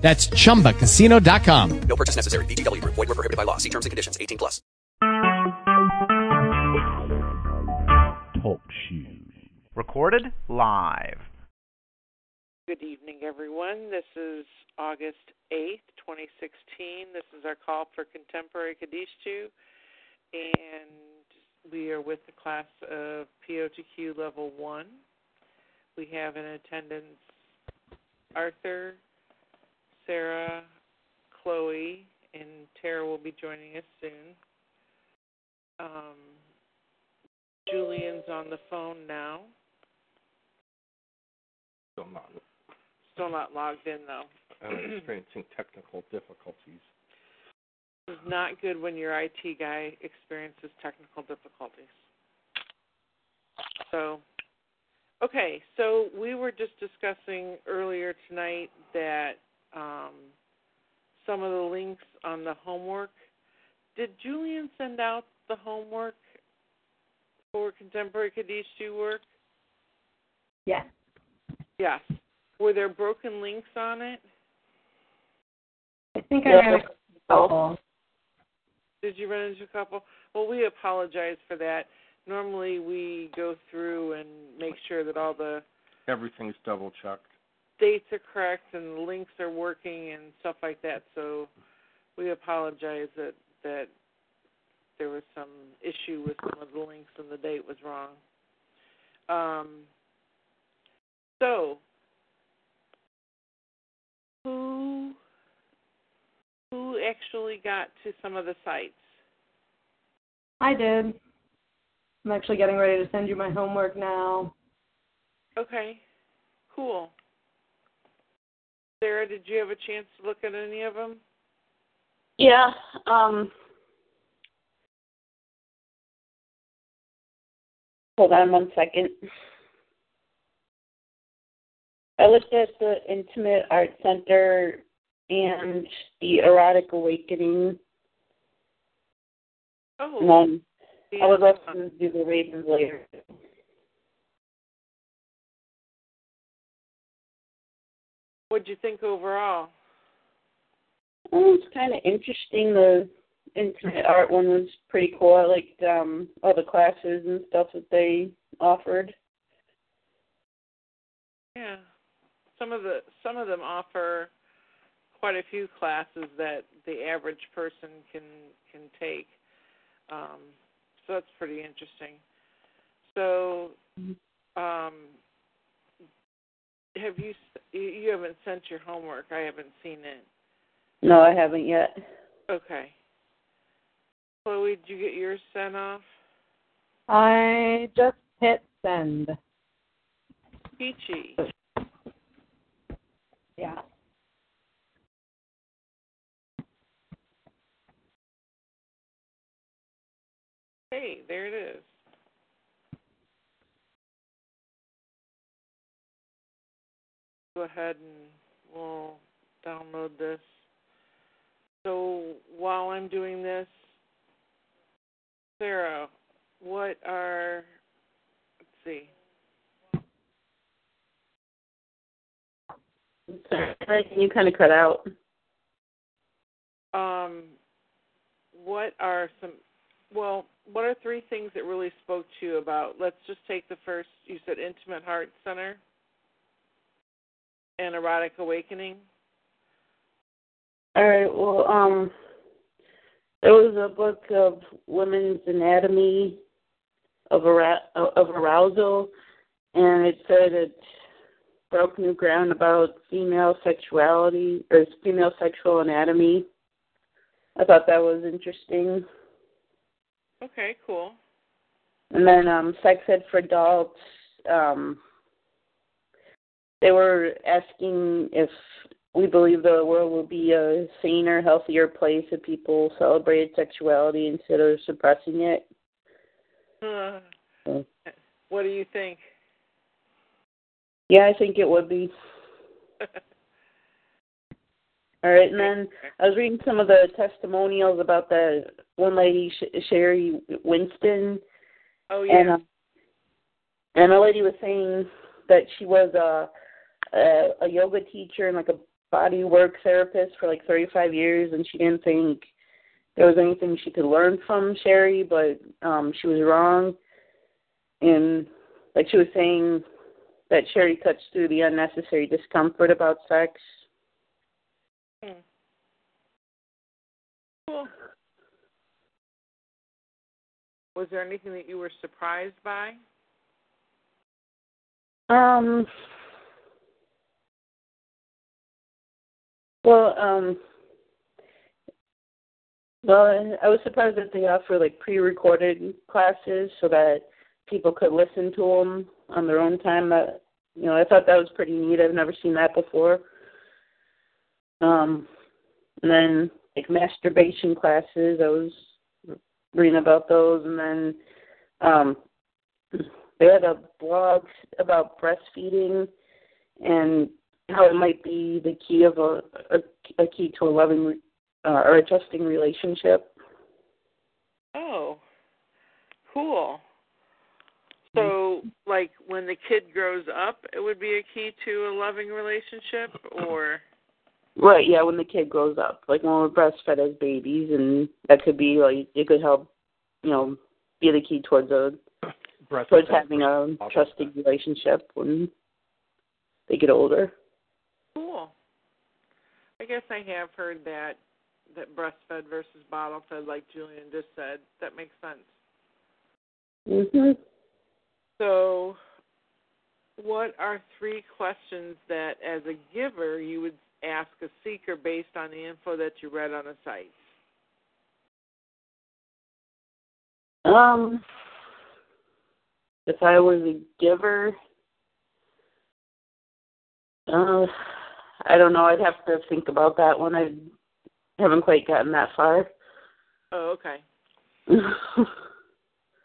That's chumbacasino.com. No purchase necessary. VGW Group. Void were prohibited by law. See terms and conditions. 18 plus. Talk shoes. Recorded live. Good evening, everyone. This is August 8th, 2016. This is our call for Contemporary Kadishtu, and we are with the class of POTQ Level 1. We have in attendance Arthur, Sarah, Chloe, and Tara will be joining us soon. Um, Julian's on the phone now. Still not. Still not logged in, though. I'm experiencing technical difficulties. This is not good when your IT guy experiences technical difficulties. So, okay, so we were just discussing earlier tonight that um, some of the links on the homework. Did Julian send out the homework for contemporary Kadishtu work? Yes. Yes. Were there broken links on it? I think I Yeah. ran a couple. Did you run into a couple? Well, we apologize for that. Normally, we go through and make sure that all the Everything's double checked. Dates are correct and the links are working and stuff like that. So we apologize that that there was some issue with some of the links and the date was wrong. Um, so who who actually got to some of the sites? I did. I'm actually getting ready to send you my homework now. Okay, cool. Sarah, did you have a chance to look at any of them? Yeah. Um, hold on one second. I looked at the Intimate Art Center and the Erotic Awakening, Oh, and then yeah. I would love to do the Ravens later. What'd you think overall? Well, it's kind of interesting. The Intimate Art one was pretty cool. I liked um, all the classes and stuff that they offered. Yeah, some of the some of them offer quite a few classes that the average person can can take. Um, so that's pretty interesting. So, um, have you you you haven't sent your homework? I haven't seen it. No, I haven't yet. Okay. Chloe, did you get yours sent off? I just hit send. Peachy. Yeah. Hey, there it is. Go ahead and we'll download this. So while I'm doing this, Sarah, what are, let's see, Sorry, you kind of cut out. um, what are some, well, what are three things that really spoke to you about? Let's just take the first, you said Intimate Art Center and Erotic Awakening. All right. Well, um, there was a book of women's anatomy of ara- of arousal, and it said it broke new ground about female sexuality or female sexual anatomy. I thought that was interesting. Okay, cool. And then um, Sex Ed for Adults, um, they were asking if we believe the world will be a saner, healthier place if people celebrated sexuality instead of suppressing it. Uh, So, what do you think? yeah, I think it would be. All right, and then I was reading some of the testimonials about the one lady, Sh- Sheri Winston, oh yeah. and uh, and a lady was saying that she was a, a a yoga teacher and like a body work therapist for like 35 years, and she didn't think there was anything she could learn from Sheri, but um she was wrong, and like she was saying that Sheri cuts through the unnecessary discomfort about sex. Hmm. Cool. Was there anything that you were surprised by? Um. Well, um. Well, I was surprised that they offer like pre-recorded classes so that people could listen to them on their own time. That you know, I thought that was pretty neat. I've never seen that before. Um, and then like masturbation classes. I was reading about those, and then um, they had a blog about breastfeeding and how it might be the key of a a, a key to a loving uh, or a trusting relationship. Oh, cool. So, like when the kid grows up, it would be a key to a loving relationship, or Right, yeah, when the kid grows up, like when we're breastfed as babies, and that could be like it could help, you know, be the key towards a Breast towards having a trusting relationship when they get older. Cool. I guess I have heard that that breastfed versus bottle fed, like Julian just said. That makes sense. Mhm. So, what are three questions that, as a giver, you would ask a seeker based on the info that you read on the site? Um, if I was a giver, uh, I don't know. I'd have to think about that one. I haven't quite gotten that far. Oh, okay.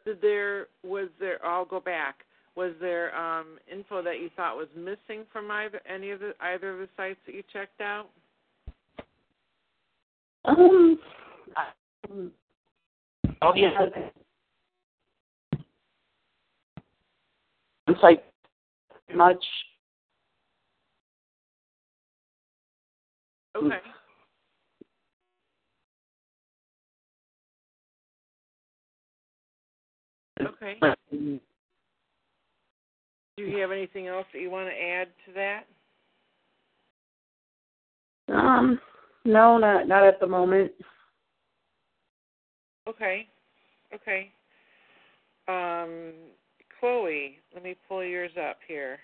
Did there was there? I'll go back. Was there um, info that you thought was missing from either any of the either of the sites that you checked out? um, I- oh yeah. It's like much. Okay. Okay. Do you have anything else that you want to add to that? Um, no, not not at the moment. Okay. Okay. Um, Chloe, let me pull yours up here.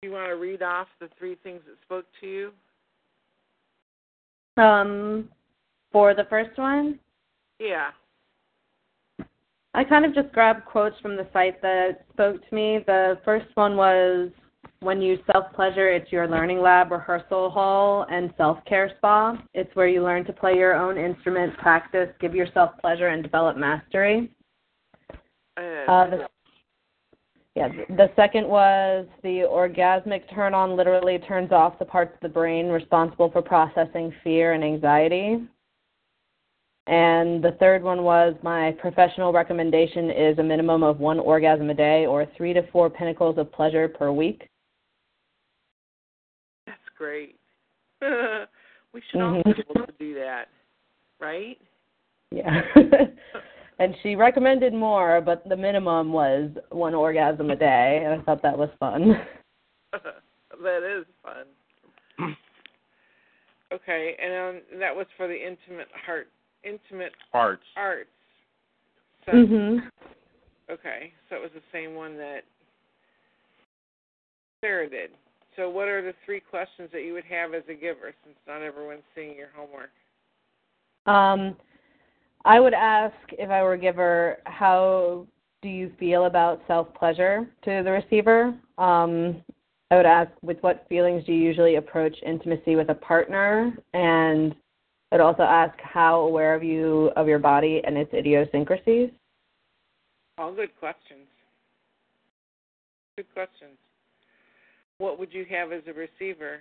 Do you want to read off the three things that spoke to you? Um, for the first one, Yeah. I kind of just grabbed quotes from the site that spoke to me. The first one was when you self pleasure, it's your learning lab, rehearsal hall, and self care spa. It's where you learn to play your own instrument, practice, give yourself pleasure, and develop mastery. Uh, Uh, the, yeah, the second was the orgasmic turn on literally turns off the parts of the brain responsible for processing fear and anxiety. And the third one was my professional recommendation is a minimum of one orgasm a day or three to four pinnacles of pleasure per week. that's great. we should all Mhm. be able to do that, right? Yeah. and she recommended more, but the minimum was one orgasm a day, and I thought that was fun. that is fun. Okay, and um, that was for the intimate heart, intimate Arts. arts. So, Mhm. Okay, so it was the same one that Sarah did. So, what are the three questions that you would have as a giver, since not everyone's seeing your homework? Um, I would ask if I were a giver, how do you feel about self pleasure to the receiver? um, I would ask, with what feelings do you usually approach intimacy with a partner? And I'd also ask, how aware of you of your body and its idiosyncrasies? All good questions. Good questions. What would you have as a receiver?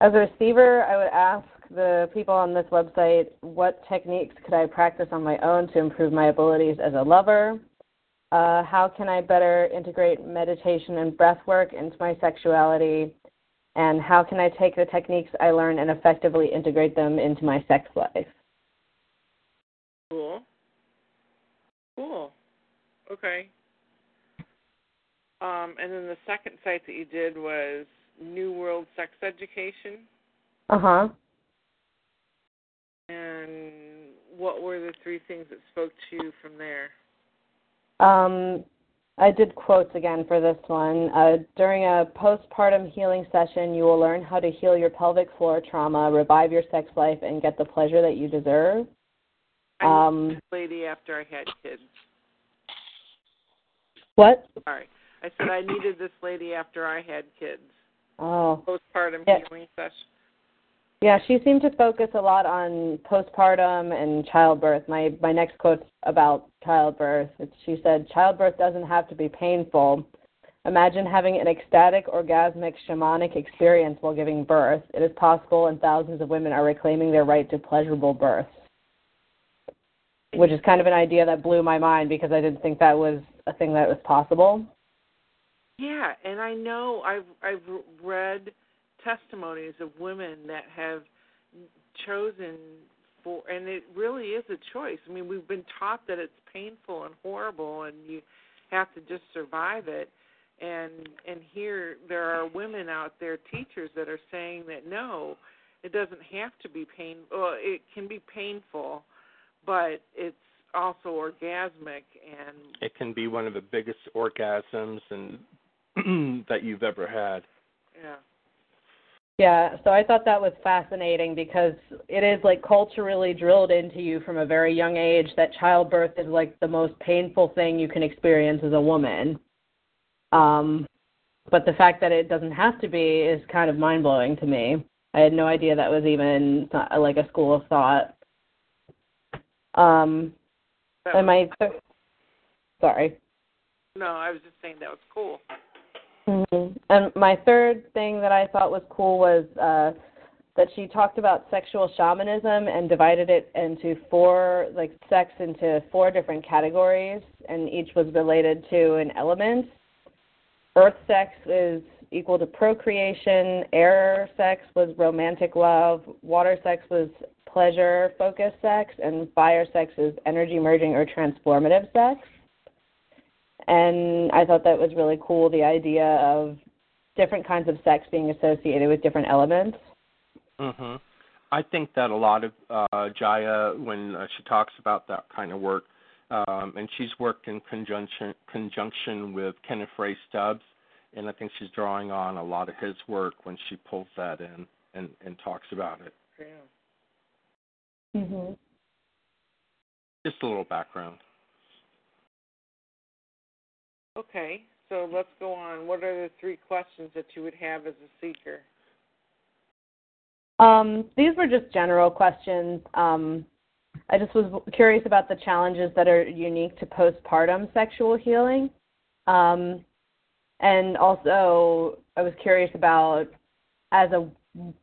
As a receiver, I would ask the people on this website what techniques could I practice on my own to improve my abilities as a lover? Uh, how can I better integrate meditation and breath work into my sexuality? And how can I take the techniques I learn and effectively integrate them into my sex life? Cool. Cool. Okay. Um, and then the second site that you did was New World Sex Education. Uh huh. And what were the three things that spoke to you from there? Um, I did quotes again for this one. Uh, during a postpartum healing session, you will learn how to heal your pelvic floor trauma, revive your sex life, and get the pleasure that you deserve. Um, lady after I had kids. What? Sorry. I said I needed this lady after I had kids. Oh, Postpartum Yeah. healing session. yeah. She seemed to focus a lot on postpartum and childbirth. My my next quote's about childbirth. It's, she said, "Childbirth doesn't have to be painful. Imagine having an ecstatic, orgasmic, shamanic experience while giving birth. It is possible, and thousands of women are reclaiming their right to pleasurable births." Which is kind of an idea that blew my mind because I didn't think that was a thing that was possible. Yeah, and I know I've I've read testimonies of women that have chosen for and it really is a choice. I mean, we've been taught that it's painful and horrible and you have to just survive it. And and here there are women out there teachers that are saying that no, it doesn't have to be pain well, it can be painful, but it's also orgasmic and It can be one of the biggest orgasms and that you've ever had. yeah. Yeah, so I thought that was fascinating because it is like culturally drilled into you from a very young age that childbirth is like the most painful thing you can experience as a woman. Um, but the fact that it doesn't have to be is kind of mind blowing to me. I had no idea that was even uh, like a school of thought. Um, That and was- my sorry. no, I was just saying that was cool. Hmm And my third thing that I thought was cool was uh, that she talked about sexual shamanism and divided it into four, like sex into four different categories, and each was related to an element. Earth sex is equal to procreation, air sex was romantic love, water sex was pleasure focused sex, and fire sex is energy merging or transformative sex and I thought that was really cool the idea of different kinds of sex being associated with different elements. Mhm. I think that a lot of uh Jaiya when uh, she talks about that kind of work um and she's worked in conjunction conjunction with Kenneth Ray Stubbs and I think she's drawing on a lot of his work when she pulls that in and and talks about it. Yeah. Mhm. Just a little background. Okay, so let's go on. What are the three questions that you would have as a seeker? Um, these were just general questions. Um, I just was curious about the challenges that are unique to postpartum sexual healing. Um, and also, I was curious about, as a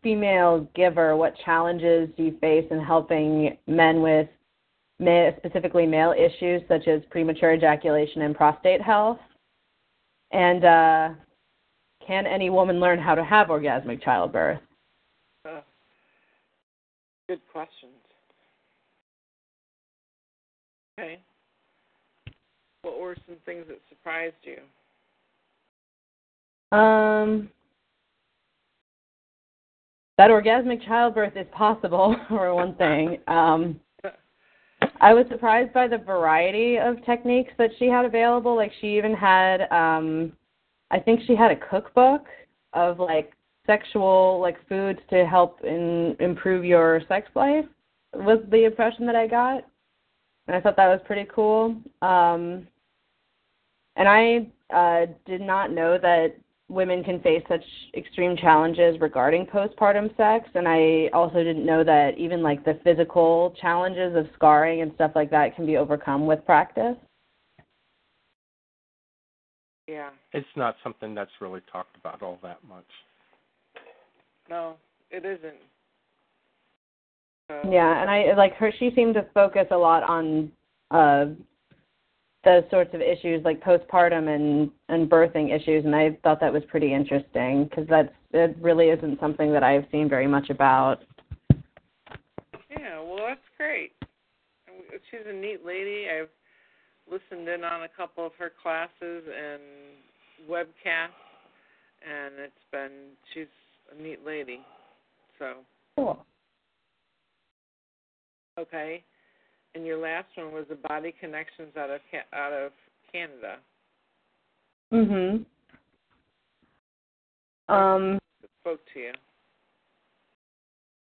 female giver, what challenges do you face in helping men with specifically male issues such as premature ejaculation and prostate health? And uh, can any woman learn how to have orgasmic childbirth? Uh, good questions. Okay. What were some things that surprised you? Um, that orgasmic childbirth is possible, for one thing. Um, I was surprised by the variety of techniques that she had available. Like she even had, um, I think she had a cookbook of like sexual like foods to help in improve your sex life. Was the impression that I got, and I thought that was pretty cool. Um, and I uh, did not know that women can face such extreme challenges regarding postpartum sex and I also didn't know that even like the physical challenges of scarring and stuff like that can be overcome with practice. Yeah. It's not something that's really talked about all that much. No, it isn't. So, Yeah, and I like her she seemed to focus a lot on uh those sorts of issues like postpartum and and birthing issues and I thought that was pretty interesting because that's it really isn't something that I've seen very much about. Yeah, well, that's great. She's a neat lady. I've listened in on a couple of her classes and webcasts, and it's been she's a neat lady. So Cool. okay, and your last one was the Body Connections out of out of Canada. Mhm. Um spoke to you.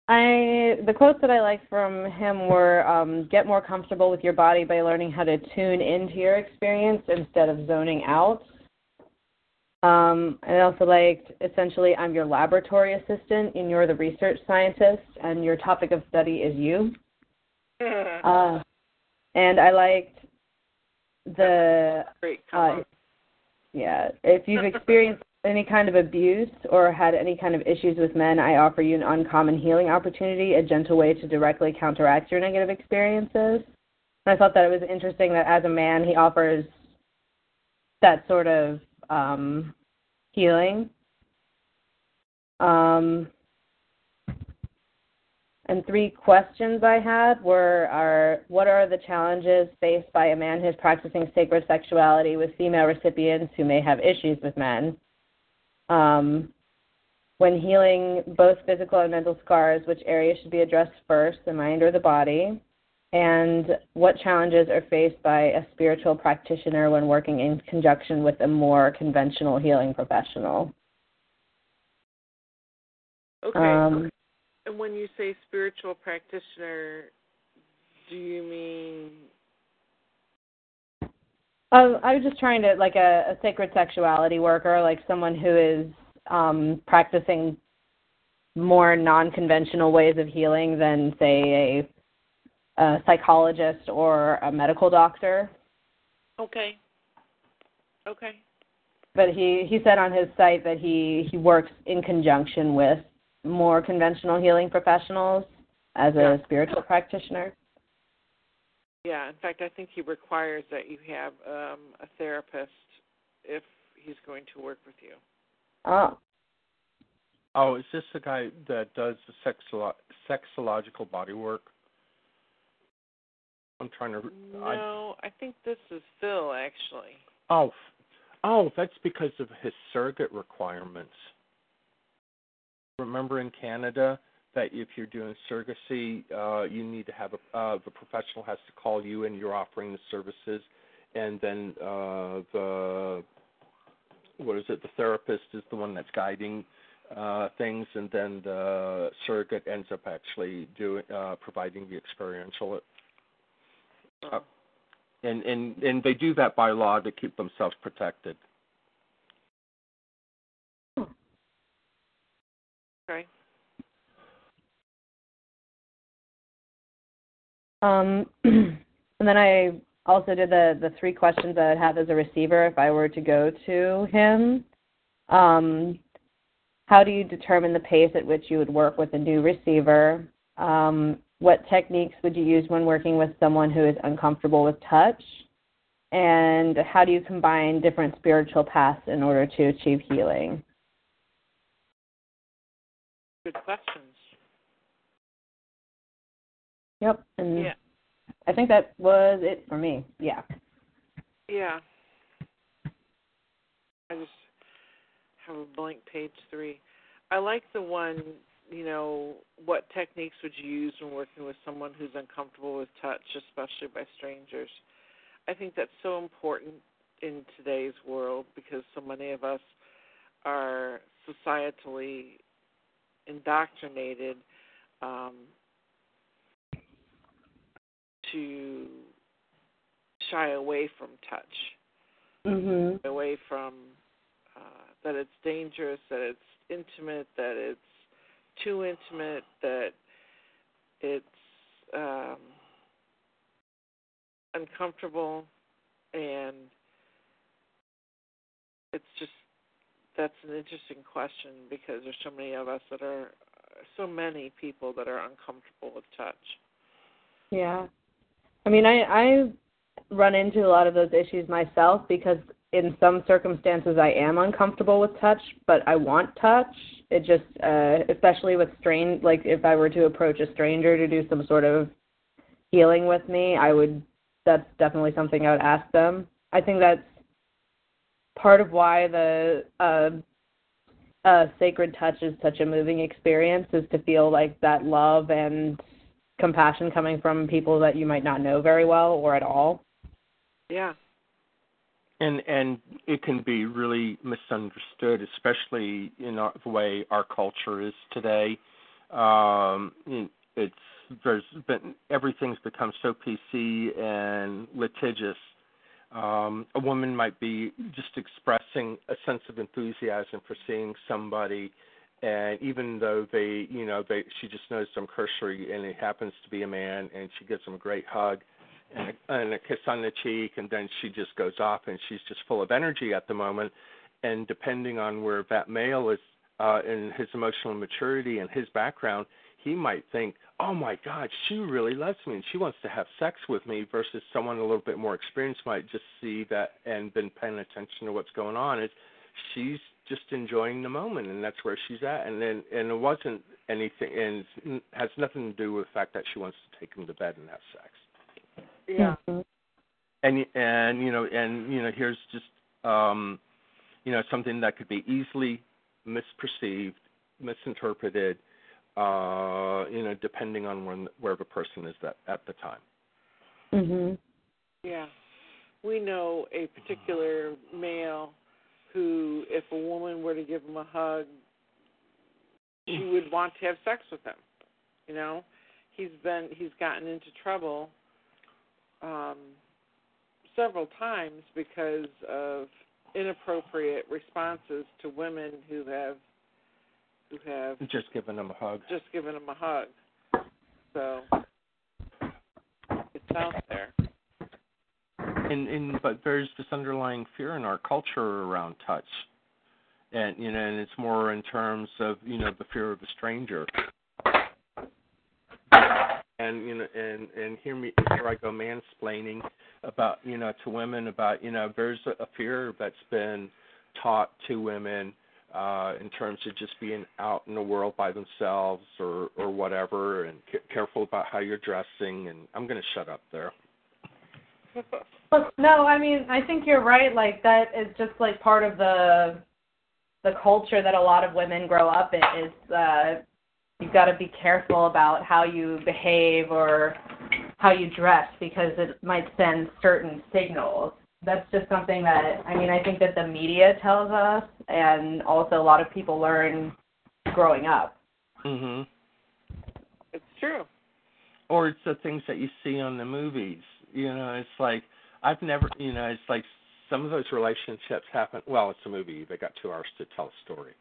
I the quotes that I liked from him were um, get more comfortable with your body by learning how to tune into your experience instead of zoning out. Um, I also liked essentially I'm your laboratory assistant and you're the research scientist and your topic of study is you. Uh, and I liked the great. uh, yeah, if you've experienced any kind of abuse or had any kind of issues with men, I offer you an uncommon healing opportunity, a gentle way to directly counteract your negative experiences. And I thought that it was interesting that as a man, he offers that sort of um, healing. Um, and three questions I had were are what are the challenges faced by a man who's practicing sacred sexuality with female recipients who may have issues with men? Um, when healing both physical and mental scars, which areas should be addressed first, the mind or the body? And what challenges are faced by a spiritual practitioner when working in conjunction with a more conventional healing professional? Okay. Um, and when you say spiritual practitioner, do you mean Um, I was just trying to like a, a sacred sexuality worker, like someone who is um, practicing more non-conventional ways of healing than, say, a, a psychologist or a medical doctor. okay? Okay. But he he said on his site that he he works in conjunction with more conventional healing professionals as a Yeah. spiritual practitioner. Yeah. In fact, I think he requires that you have um, a therapist if he's going to work with you. Oh, Oh, is this the guy that does the sexolo- sexological body work? I'm trying to. I, No, I think this is Phil actually. oh, oh, that's because of his surrogate requirements. Remember in Canada that if you're doing surrogacy, uh, you need to have a uh, the professional has to call you and you're offering the services, and then uh, the what is it? The therapist is the one that's guiding uh, things, and then the surrogate ends up actually doing uh, providing the experiential. Uh, and and and they do that by law to keep themselves protected. Okay. Um, and then I also did the, the three questions that I'd have as a receiver if I were to go to him. Um, how do you determine the pace at which you would work with a new receiver? Um, what techniques would you use when working with someone who is uncomfortable with touch? And how do you combine different spiritual paths in order to achieve healing? Good questions. Yep. And Yeah. I think that was it for me. Yeah. Yeah. I just have a blank page three. I like the one, you know, what techniques would you use when working with someone who's uncomfortable with touch, especially by strangers? I think that's so important in today's world because so many of us are societally indoctrinated um, to shy away from touch. Mhm. away from uh, that it's dangerous, that it's intimate, that it's too intimate, that it's um, uncomfortable, and it's just that's an interesting question because there's so many of us that are so many people that are uncomfortable with touch. Yeah. I mean, I I run into a lot of those issues myself because in some circumstances I am uncomfortable with touch, but I want touch. It just uh especially with strange like if I were to approach a stranger to do some sort of healing with me, I would that's definitely something I would ask them. I think that's part of why the uh uh sacred touch is such a moving experience is to feel like that love and compassion coming from people that you might not know very well or at all. Yeah. and and it can be really misunderstood, especially in our, the way our culture is today. Um, it's there's been everything's become so PC and litigious. Um, a woman might be just expressing a sense of enthusiasm for seeing somebody, and even though they, you know, they she just knows some cursory, and it happens to be a man, and she gives him a great hug and a, and a kiss on the cheek, and then she just goes off, and she's just full of energy at the moment. And depending on where that male is uh, in his emotional maturity and his background, he might think, "Oh my God, she really loves me, and she wants to have sex with me." Versus someone a little bit more experienced might just see that and been paying attention to what's going on. Is she's just enjoying the moment, and that's where she's at. And then, and it wasn't anything, and has nothing to do with the fact that she wants to take him to bed and have sex Yeah. And and you know and you know here's just um you know something that could be easily misperceived misinterpreted uh you know depending on when where the person is at at the time Mhm. Yeah. We know a particular male who, if a woman were to give him a hug, she would want to have sex with him. You know, he's been he's gotten into trouble um, several times because of inappropriate responses to women who have who have just giving them a hug just given him a hug. So it's out there. And and but there's this underlying fear in our culture around touch. And you know and it's more in terms of you know the fear of a stranger. And you know and and hear me here i go mansplaining about you know to women about you know there's a, fear that's been taught to women uh in terms of just being out in the world by themselves or or whatever and c- careful about how you're dressing. And i'm going to shut up there Look, no, I mean, I think you're right. Like that is just like part of the the culture that a lot of women grow up in. Is uh, you've got to be careful about how you behave or how you dress because it might send certain signals. That's just something that I mean, I think that the media tells us, and also a lot of people learn growing up. mhm It's true. or it's the things that you see on the movies. You know, it's like I've never, you know, it's like some of those relationships happen. Well, it's a movie; they got two hours to tell a story.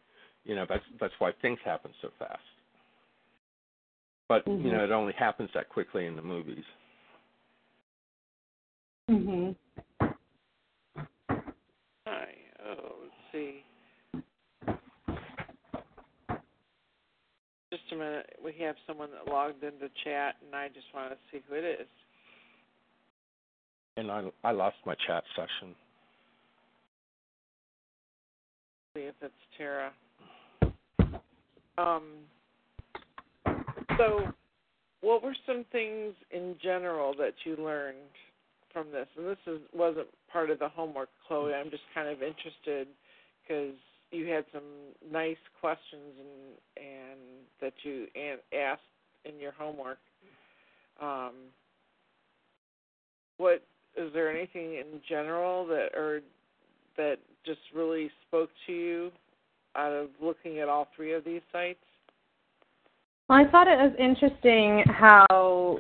You know, that's that's why things happen so fast. But you know, it only happens that quickly in the movies. Mhm. Hi. Oh, let's see. Just a minute. We have someone that logged into chat, and I just want to see who it is. And I I lost my chat session. See if it's Tara. Um. So, what were some things in general that you learned from this? And this is wasn't part of the homework, Chloe. I'm just kind of interested because you had some nice questions and and that you asked in your homework. Um, what is there anything in general that or that just really spoke to you out of looking at all three of these sites? Well, I thought it was interesting how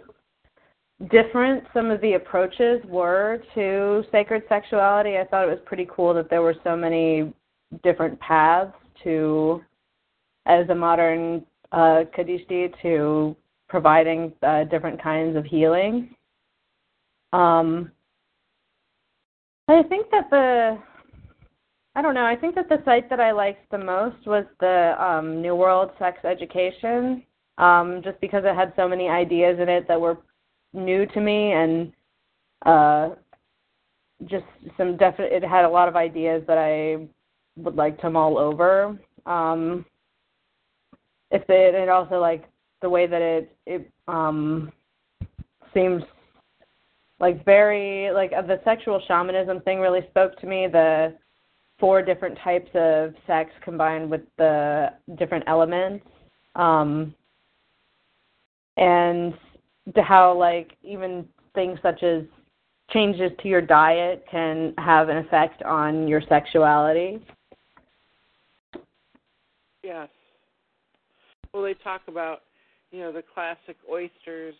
different some of the approaches were to sacred sexuality. I thought it was pretty cool that there were so many different paths to, as a modern uh, Kadishti, to providing uh, different kinds of healing. Um, I think that the I don't know. I think that the site that I liked the most was the um, New World Sex Education, um, just because it had so many ideas in it that were new to me and uh, just some definite. It had a lot of ideas that I would like to mull over. Um, if it, it also like the way that it it um, seems like very like uh, the sexual shamanism thing really spoke to me. The four different types of sex combined with the different elements. Um, and to how like even things such as changes to your diet can have an effect on your sexuality. Yes. Well, they talk about, you know, the classic oysters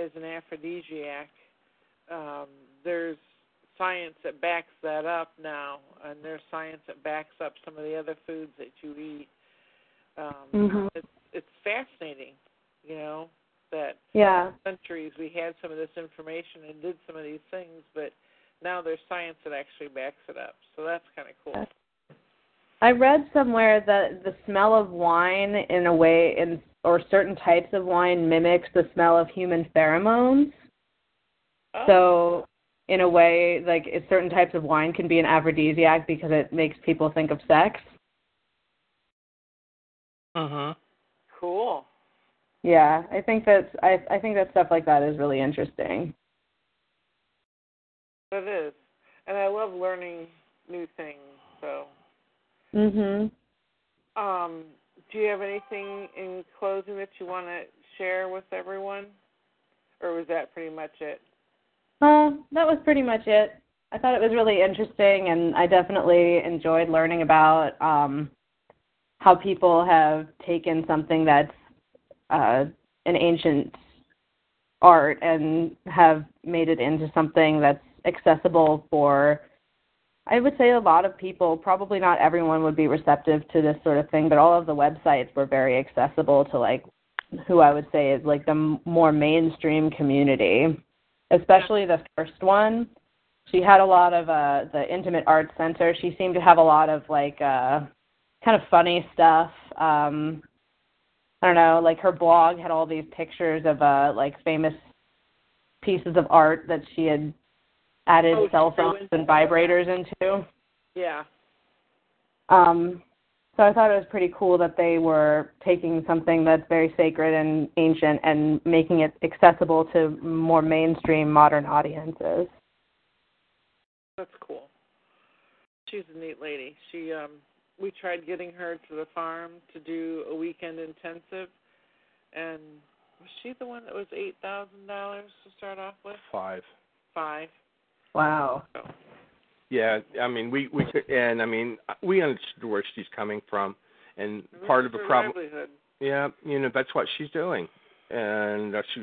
as an aphrodisiac. Um, there's science that backs that up now, and there's science that backs up some of the other foods that you eat. Um, Mhm. It's it's fascinating, you know, that Yeah. centuries we had some of this information and did some of these things, but now there's science that actually backs it up. So that's kind of cool. I read somewhere that the smell of wine in a way in or certain types of wine mimics the smell of human pheromones. Oh, So in a way, like if certain types of wine can be an aphrodisiac because it makes people think of sex. Mhm. cool. Yeah, I think that's I I think that stuff like that is really interesting. It is, and I love learning new things. So, Mhm. um, do you have anything in closing that you want to share with everyone, or was that pretty much it? That was pretty much it. I thought it was really interesting, and I definitely enjoyed learning about um, how people have taken something that's uh, an ancient art and have made it into something that's accessible for. I would say a lot of people, probably not everyone would be receptive to this sort of thing, but all of the websites were very accessible to like who I would say is like the more mainstream community especially the first one. She had a lot of uh the Intimate Arts Center. She seemed to have a lot of like uh kind of funny stuff. Um I don't know, like her blog had all these pictures of uh like famous pieces of art that she had added Oh, cell phones and vibrators into. Yeah. Um, so I thought it was pretty cool that they were taking something that's very sacred and ancient and making it accessible to more mainstream modern audiences. That's cool. She's a neat lady. She um we tried getting her to the farm to do a weekend intensive and was she the one that was eight thousand dollars to start off with? Five. Five. Wow. So Yeah, I mean, we we could, and I mean, we understood where she's coming from, and this part of the problem. livelihood. Yeah, you know, that's what she's doing, and that's she,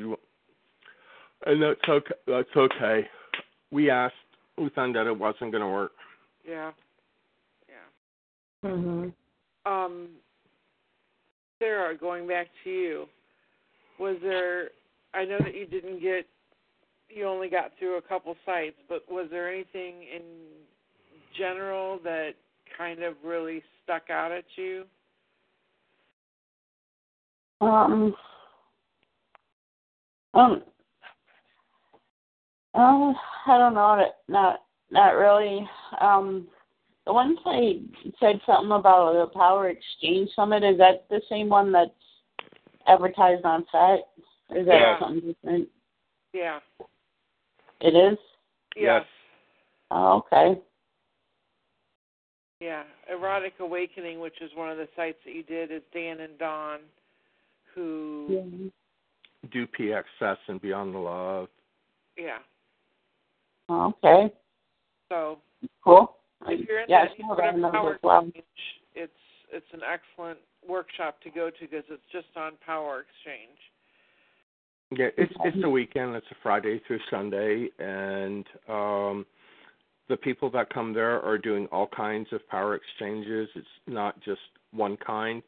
and that's okay. That's okay. We asked, we found out it wasn't going to work. Yeah. Yeah. Mhm. Um Sarah, going back to you, was there I know that you didn't get you only got through a couple sites, but was there anything in general that kind of really stuck out at you? Um, um, oh, I don't know. Not, not really. Um, the one site said something about the Power Exchange Summit. Is that the same one that's advertised on site? Or is that Yeah. something different? Yeah. It is. Yes. Oh, okay. Yeah. Erotic Awakening, which is one of the sites that you did, is Dan and Don, who Yeah. Do PXS and Beyond the Love. yeah. Oh, okay. So Cool. if you're in yeah, that I saw sort that of in power well. exchange, it's it's an excellent workshop to go to because it's just on power exchange. Yeah, it's it's the weekend. It's a Friday through Sunday, and um, the people that come there are doing all kinds of power exchanges. It's not just one kind,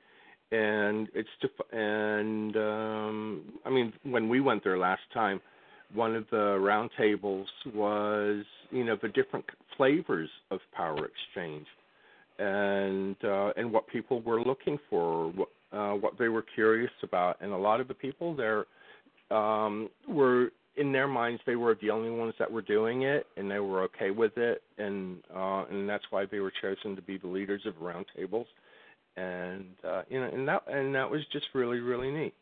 and it's def- and um, I mean when we went there last time, one of the round tables was you know the different flavors of power exchange, and uh, and what people were looking for, what uh, what they were curious about, and a lot of the people there um, were in their minds they were the only ones that were doing it and they were okay with it and uh and that's why they were chosen to be the leaders of roundtables and uh you know and that and that was just really really neat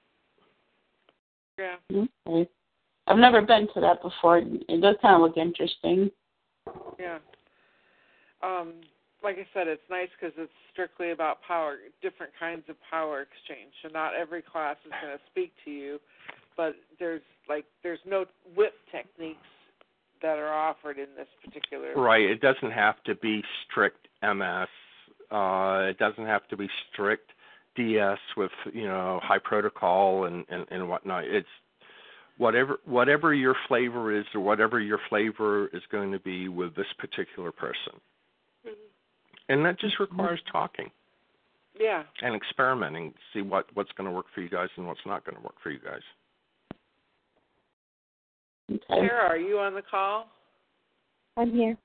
Yeah. Okay. I've never been to that before. It does kind of look interesting. Yeah. Um, like I said, it's nice because it's strictly about power, different kinds of power exchange. So not every class is going to speak to you, but there's like there's no whip techniques that are offered in this particular. right it doesn't have to be strict ms uh it doesn't have to be strict ds with you know high protocol and and, and whatnot it's whatever whatever your flavor is or whatever your flavor is going to be with this particular person and that just requires talking Yeah. and experimenting to see what what's going to work for you guys and what's not going to work for you guys. Sarah, are you on the call? I'm here.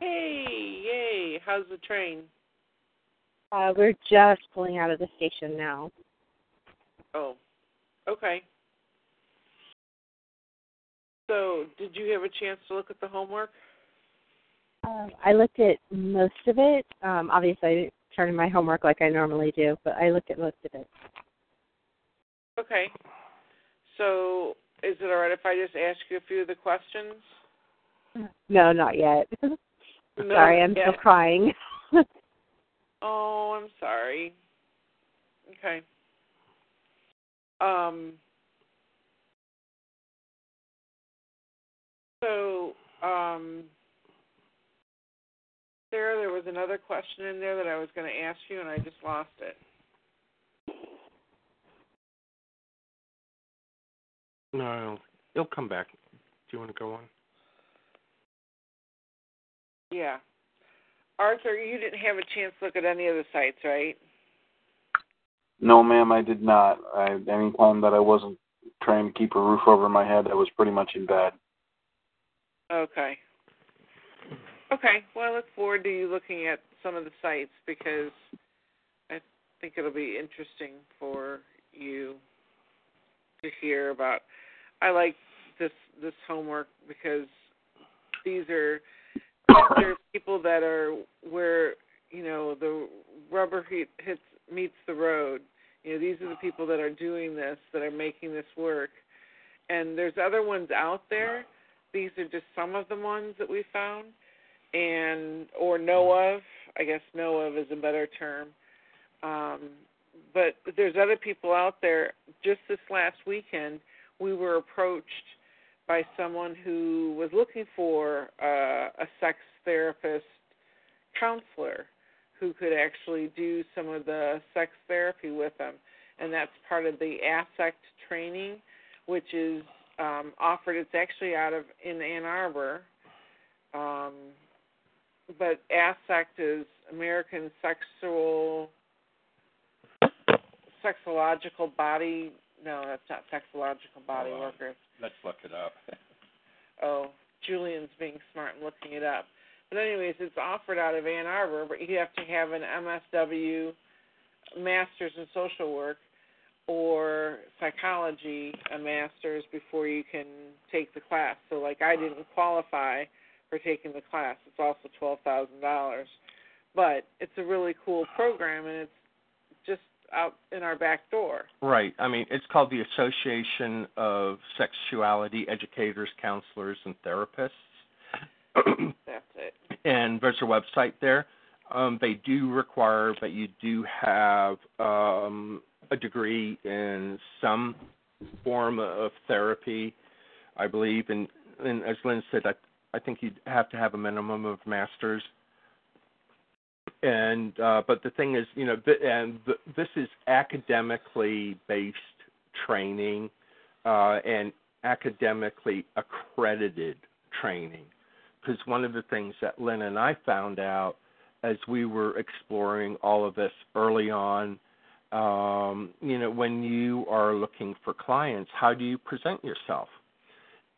Hey, yay! How's the train? Uh, we're just pulling out of the station now. Oh, okay. So, did you have a chance to look at the homework? Um, I looked at most of it. Um, obviously, I didn't turn in my homework like I normally do, but I looked at most of it. Okay. So, is it all right if I just ask you a few of the questions? No, not yet. No, Sorry, I'm yeah. still crying. Oh, I'm sorry. Okay. Um. So, um, Sarah, there was another question in there that I was going to ask you, and I just lost it. No it'll come back do you want to go on Yeah. Arthur, you didn't have a chance to look at any of the sites, right? No, ma'am, I did not. I, any time that I wasn't trying to keep a roof over my head, I was pretty much in bed. Okay. Okay. Well, I look forward to you looking at some of the sites because I think it'll be interesting for you to hear about. I like this this homework because these are these are people that are where you know the rubber hit, hits meets the road. You know, these are the people that are doing this, that are making this work. And there's other ones out there. These are just some of the ones that we found, and or know of. I guess know of is a better term. Um, but there's other people out there. Just this last weekend, we were approached by someone who was looking for uh, a sex therapist counselor who could actually do some of the sex therapy with them. And that's part of the AASECT training, which is um, offered. It's actually out of in Ann Arbor. Um, but AASECT is American Sexual Sexological Body. No, that's not Sexological Body Oh, Workers. let's look it up Oh, Julian's being smart and looking it up. But anyways, it's offered out of Ann Arbor, but you have to have an MSW, Master's in Social Work, or Psychology, a Master's before you can take the class. So, like, I didn't qualify for taking the class. It's also twelve thousand dollars, but it's a really cool program, and it's just out in our back door. Right. I mean, it's called the Association of Sexuality Educators, Counselors, and Therapists. That's it. and there's a website there. Um, they do require that you do have um, a degree in some form of therapy, I believe. And, and as Lynn said, I, I think you have to have a minimum of masters. And uh, but the thing is, you know, th- and th- this is academically based training. uh, and academically accredited training. Because one of the things that Lynn and I found out as we were exploring all of this early on, um, you know, when you are looking for clients, how do you present yourself?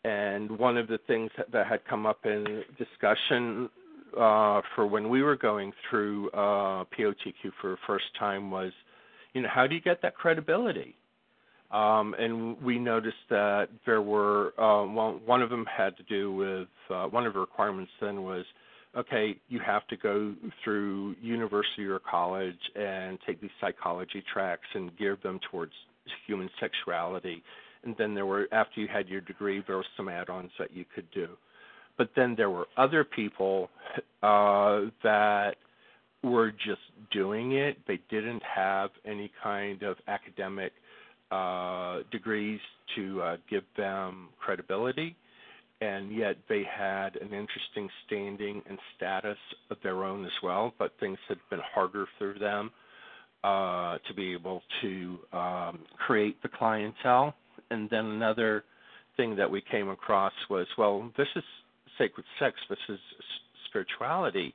And one of the things that, that had come up in discussion uh, for when we were going through uh, POTQ for the first time was, you know, how do you get that credibility? Um, and we noticed that there were uh, one, one of them had to do with uh, one of the requirements then was okay you have to go through university or college and take these psychology tracks and gear them towards human sexuality and then there were after you had your degree there were some add-ons that you could do but then there were other people uh, that were just doing it they didn't have any kind of academic uh, degrees to uh, give them credibility, and yet they had an interesting standing and status of their own as well. But things had been harder for them uh, to be able to um, create the clientele. And then another thing that we came across was, well, this is sacred sex, is spirituality.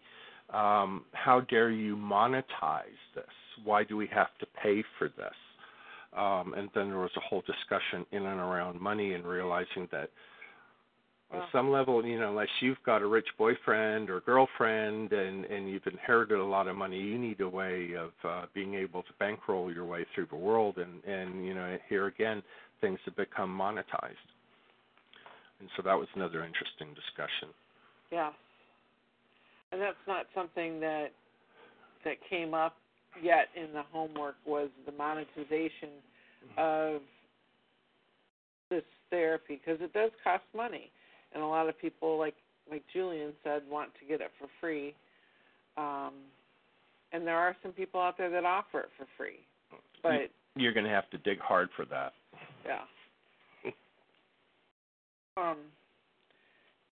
Um, how dare you monetize this? Why do we have to pay for this? Um, and then there was a whole discussion in and around money and realizing that on some level, you know, unless you've got a rich boyfriend or girlfriend and and you've inherited a lot of money, you need a way of uh, being able to bankroll your way through the world. And and you know, here again, things have become monetized. And so that was another interesting discussion. Yeah. And that's not something that that came up yet in the homework was the monetization of this therapy because it does cost money, and a lot of people, like like Julian said, want to get it for free. Um, and there are some people out there that offer it for free, but you're going to have to dig hard for that. Yeah. Um,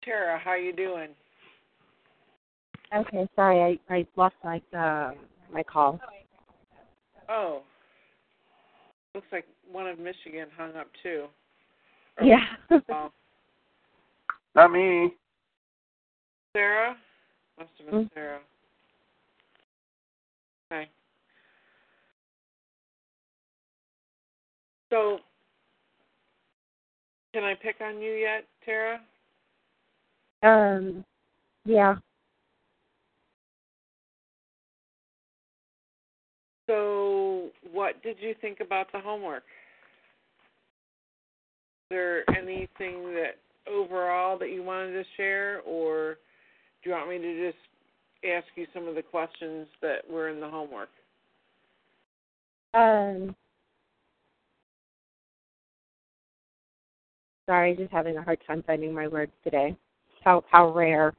Tara, how you doing? Okay, sorry, I I lost my uh my call. Oh. Looks like one of Michigan hung up too. Yeah. oh. Not me. Sarah? Must have been Mm. Sarah. Okay. So, can I pick on you yet, Tara? Um, yeah. So, what did you think about the homework? Is there anything that overall that you wanted to share, or do you want me to just ask you some of the questions that were in the homework? Um, sorry, just having a hard time finding my words today. How how rare.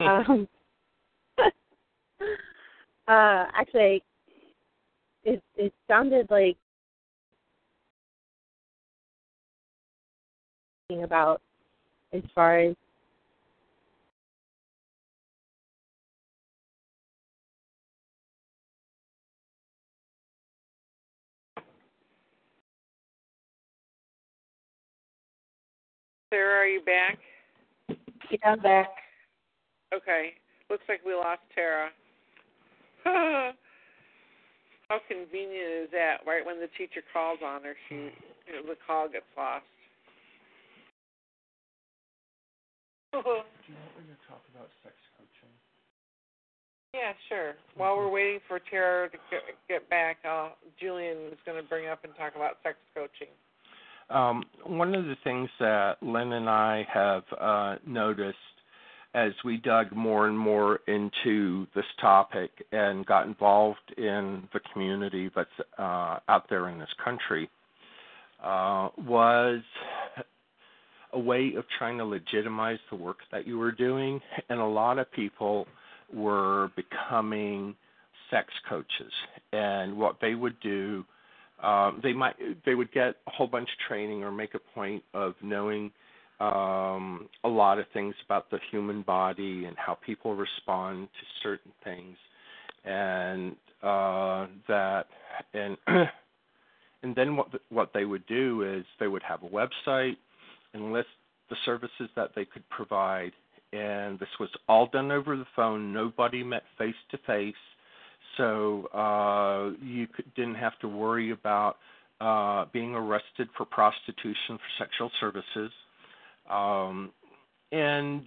um, uh, actually, it it sounded like about as far as Sarah, are you back? get on back. Okay. Looks like we lost Tara. How convenient is that? Right when the teacher calls on her, she you know, the call gets lost. Do you want me to talk about sex coaching? Yeah, sure. While we're waiting for Tara to get, get back, uh, Julian is going to bring up and talk about sex coaching. Um, one of the things that Lynn and I have uh, noticed as we dug more and more into this topic and got involved in the community that's uh, out there in this country uh, was a way of trying to legitimize the work that you were doing. And a lot of people were becoming sex coaches. And what they would do um, they might they would get a whole bunch of training or make a point of knowing um, a lot of things about the human body and how people respond to certain things, and uh, that and and then what what they would do is they would have a website and list the services that they could provide. And this was all done over the phone. Nobody met face to face so uh you could, didn't have to worry about uh being arrested for prostitution for sexual services. Um and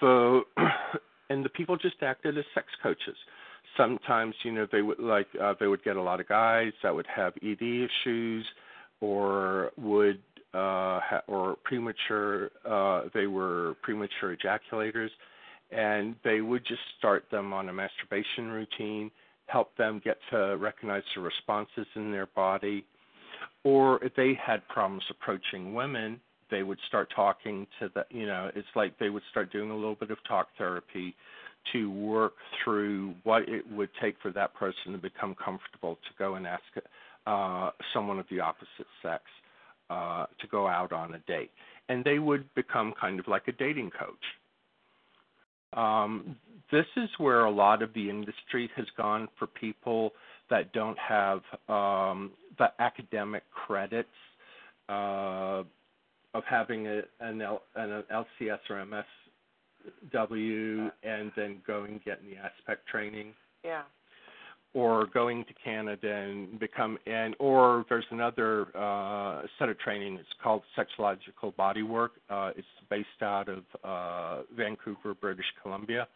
the and the people just acted as sex coaches. Sometimes you know they would like uh, they would get a lot of guys that would have ED issues or would uh or premature uh they were premature ejaculators. And they would just start them on a masturbation routine help them get to recognize the responses in their body or if they had problems approaching women they would start talking to the you know it's like they would start doing a little bit of talk therapy to work through what it would take for that person to become comfortable to go and ask uh, someone of the opposite sex uh, to go out on a date. And they would become kind of like a dating coach. Um, this is where a lot of the industry has gone for people that don't have um, the academic credits uh, of having a, an, L, an LCS or MSW and then going and getting the AASECT training Yeah. Or going to Canada and become and or there's another uh, set of training. It's called sexological bodywork. Uh, it's based out of uh, Vancouver, British Columbia,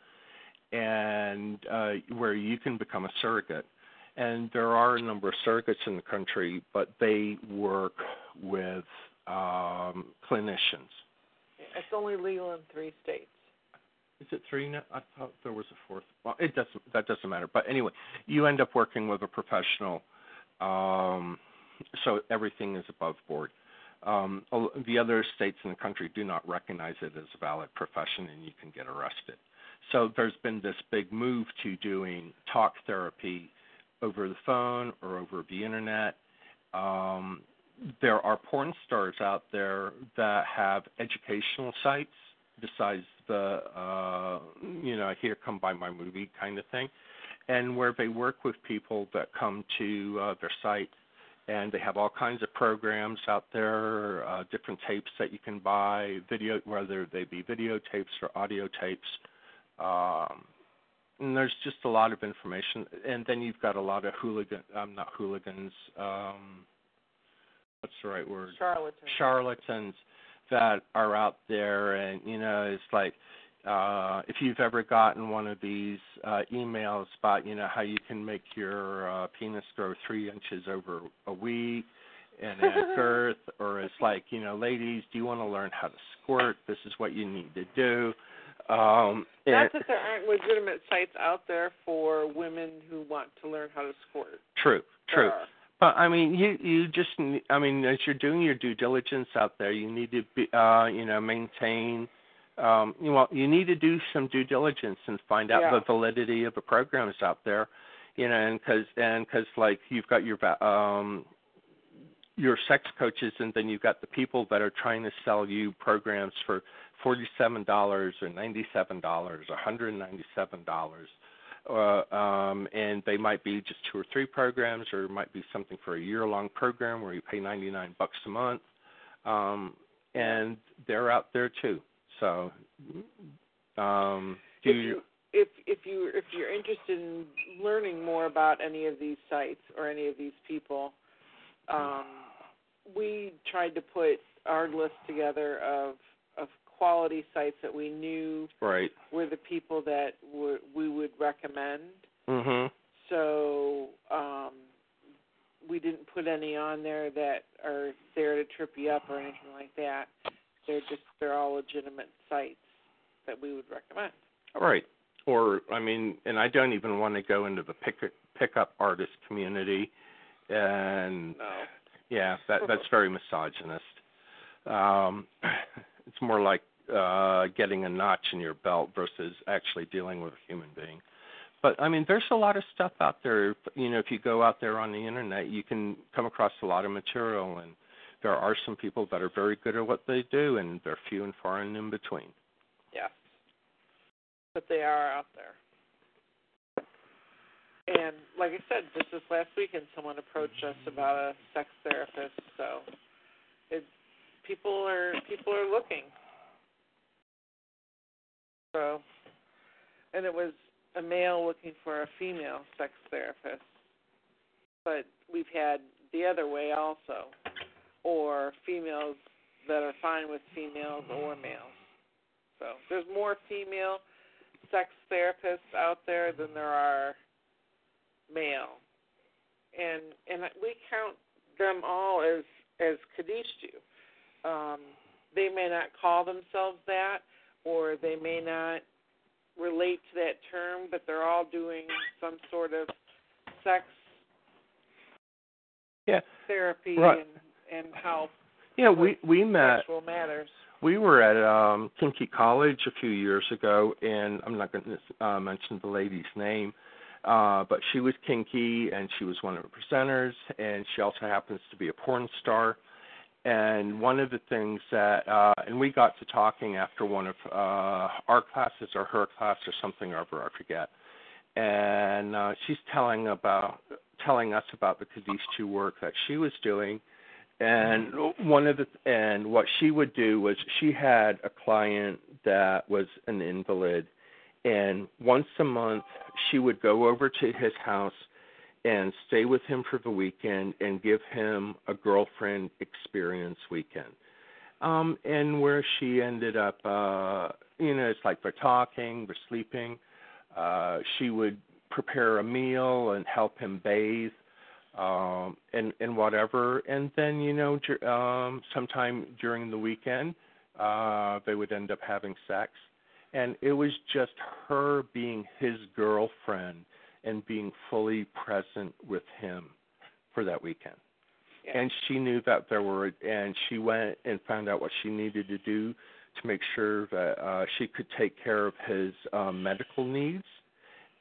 and uh, where you can become a surrogate. And there are a number of surrogates in the country, but they work with um, clinicians. It's only legal in three states. Is it three now? I thought there was a fourth. Well, it doesn't. That doesn't matter. But anyway, you end up working with a professional, um, so everything is above board. Um, the other states in the country do not recognize it as a valid profession, and you can get arrested. So there's been this big move to doing talk therapy over the phone or over the internet. Um, there are porn stars out there that have educational sites besides the uh you know here come by my movie kind of thing. And where they work with people that come to uh, their site and they have all kinds of programs out there uh, different tapes that you can buy video whether they be videotapes or audio tapes um and there's just a lot of information. And then you've got a lot of hooligan um not hooligans um what's the right word? Charlatan. charlatans that are out there and you know it's like uh if you've ever gotten one of these uh emails about you know how you can make your uh penis grow three inches over a week and at girth or it's like you know ladies do you want to learn how to squirt this is what you need to do um Not that there aren't legitimate sites out there for women who want to learn how to squirt. true true. But I mean, you you just I mean, as you're doing your due diligence out there, you need to be uh, you know maintain. Um, you well, you need to do some due diligence and find out Yeah. the validity of the programs out there. You know, and because and because like you've got your um, your sex coaches, and then you've got the people that are trying to sell you programs for forty-seven dollars or ninety-seven dollars, or hundred ninety-seven dollars uh, um, and they might be just two or three programs, or it might be something for a year-long program where you pay 99 bucks a month, um, and they're out there too. So, um, do if you, if if you if you're interested in learning more about any of these sites or any of these people, um, we tried to put our list together of quality sites that we knew right? were the people that w- we would recommend. hmm So um, we didn't put any on there that are there to trip you up or anything like that. They're just they're all legitimate sites that we would recommend. Right. Or I mean, and I don't even want to go into the pick pickup artist community, and No. yeah, that that's very misogynist. Um, it's more like uh, getting a notch in your belt versus actually dealing with a human being. But I mean, there's a lot of stuff out there. You know, if you go out there on the internet, you can come across a lot of material, and there are some people that are very good at what they do, and they're few and far and in between. Yes. But they are out there. and like I said, just this last weekend, someone approached us about a sex therapist. So, it people are people are looking. So, and it was a male looking for a female sex therapist. But we've had the other way also, or females that are fine with females or males. So there's more female sex therapists out there than there are male, and and we count them all as as Kadishtu. Um, they may not call themselves that, or they may not relate to that term, but they're all doing some sort of sex yeah. therapy right. and and help. Yeah, we we met. Sexual matters. We were at um Kinky College a few years ago, and I'm not going to uh, mention the lady's name, uh, but she was kinky, and she was one of the presenters, and she also happens to be a porn star. And one of the things that, uh, and we got to talking after one of uh, our classes or her class or something or I forget. And uh, she's telling about telling us about the Kadishtu work that she was doing and one of the and what she would do was she had a client that was an invalid and once a month she would go over to his house and stay with him for the weekend and give him a girlfriend experience weekend. Um and where she ended up uh you know it's like they're talking they're sleeping. Uh she would prepare a meal and help him bathe um, and and whatever. And then you know, um, sometime during the weekend, uh, they would end up having sex, and it was just her being his girlfriend and being fully present with him for that weekend. Yeah. And she knew that there were, and she went and found out what she needed to do to make sure that uh, she could take care of his um, medical needs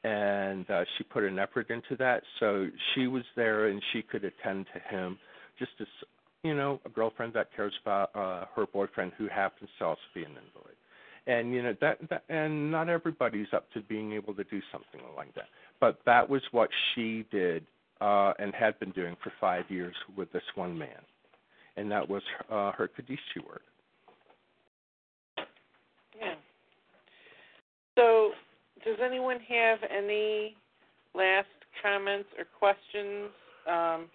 and uh, she put an effort into that. So she was there and she could attend to him just as you know a girlfriend that cares about uh, her boyfriend who happens to also be an invalid. And you know that, that and not everybody's up to being able to do something like that. But that was what she did uh, and had been doing for five years with this one man, and that was uh, her Kadishtu work. Yeah. So does anyone have any last comments or questions? Um,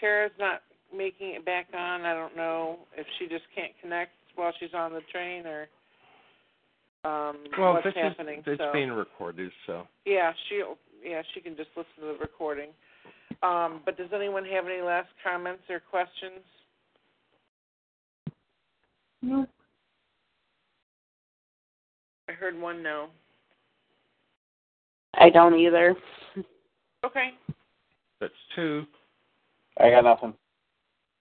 Tara's not making it back on. I don't know if she just can't connect while she's on the train or um, well, what's this happening. Is, it's so. being recorded, so. Yeah, she yeah she can just listen to the recording. Um, but does anyone have any last comments or questions? No. I heard one no. I don't either. Okay. That's two. I got nothing.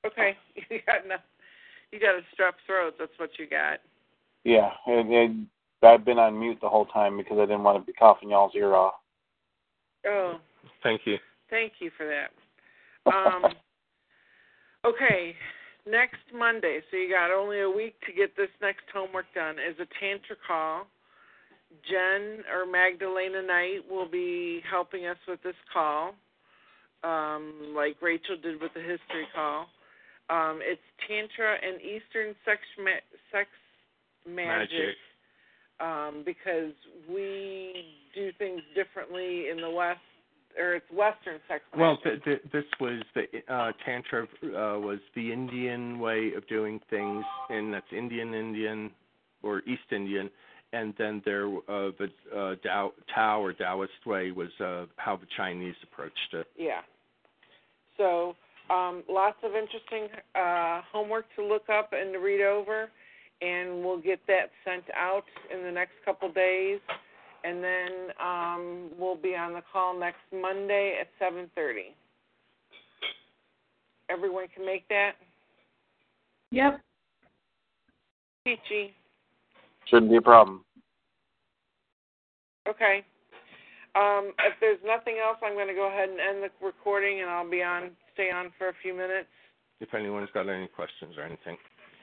Okay. You got nothing. you got a strep throat. That's what you got. Yeah, it, it, I've been on mute the whole time because I didn't want to be coughing y'all's ear off. Oh, Thank you. thank you for that. Um, okay, next Monday. So you got only a week to get this next homework done. Is a tantra call. Jen or Magdalena Knight will be helping us with this call, um, like Rachel did with the history call. Um, it's Tantra and Eastern sex, ma- sex magic, Magic. Um, because we do things differently in the West, or it's Western sex Well, magic. th- th- this was the uh, tantra uh, was the Indian way of doing things, and that's Indian Indian or East Indian, and then there uh, the uh, Tao, Tao or Taoist way was uh, how the Chinese approached it. Yeah. So um, lots of interesting uh, homework to look up and to read over, and we'll get that sent out in the next couple days, and then um, we'll be on the call next Monday at 7:30. Everyone can make that. Yep. Peachy. Shouldn't be a problem. Okay. Um, if there's nothing else, I'm going to go ahead and end the recording, and I'll be on, stay on for a few minutes. If anyone's got any questions or anything.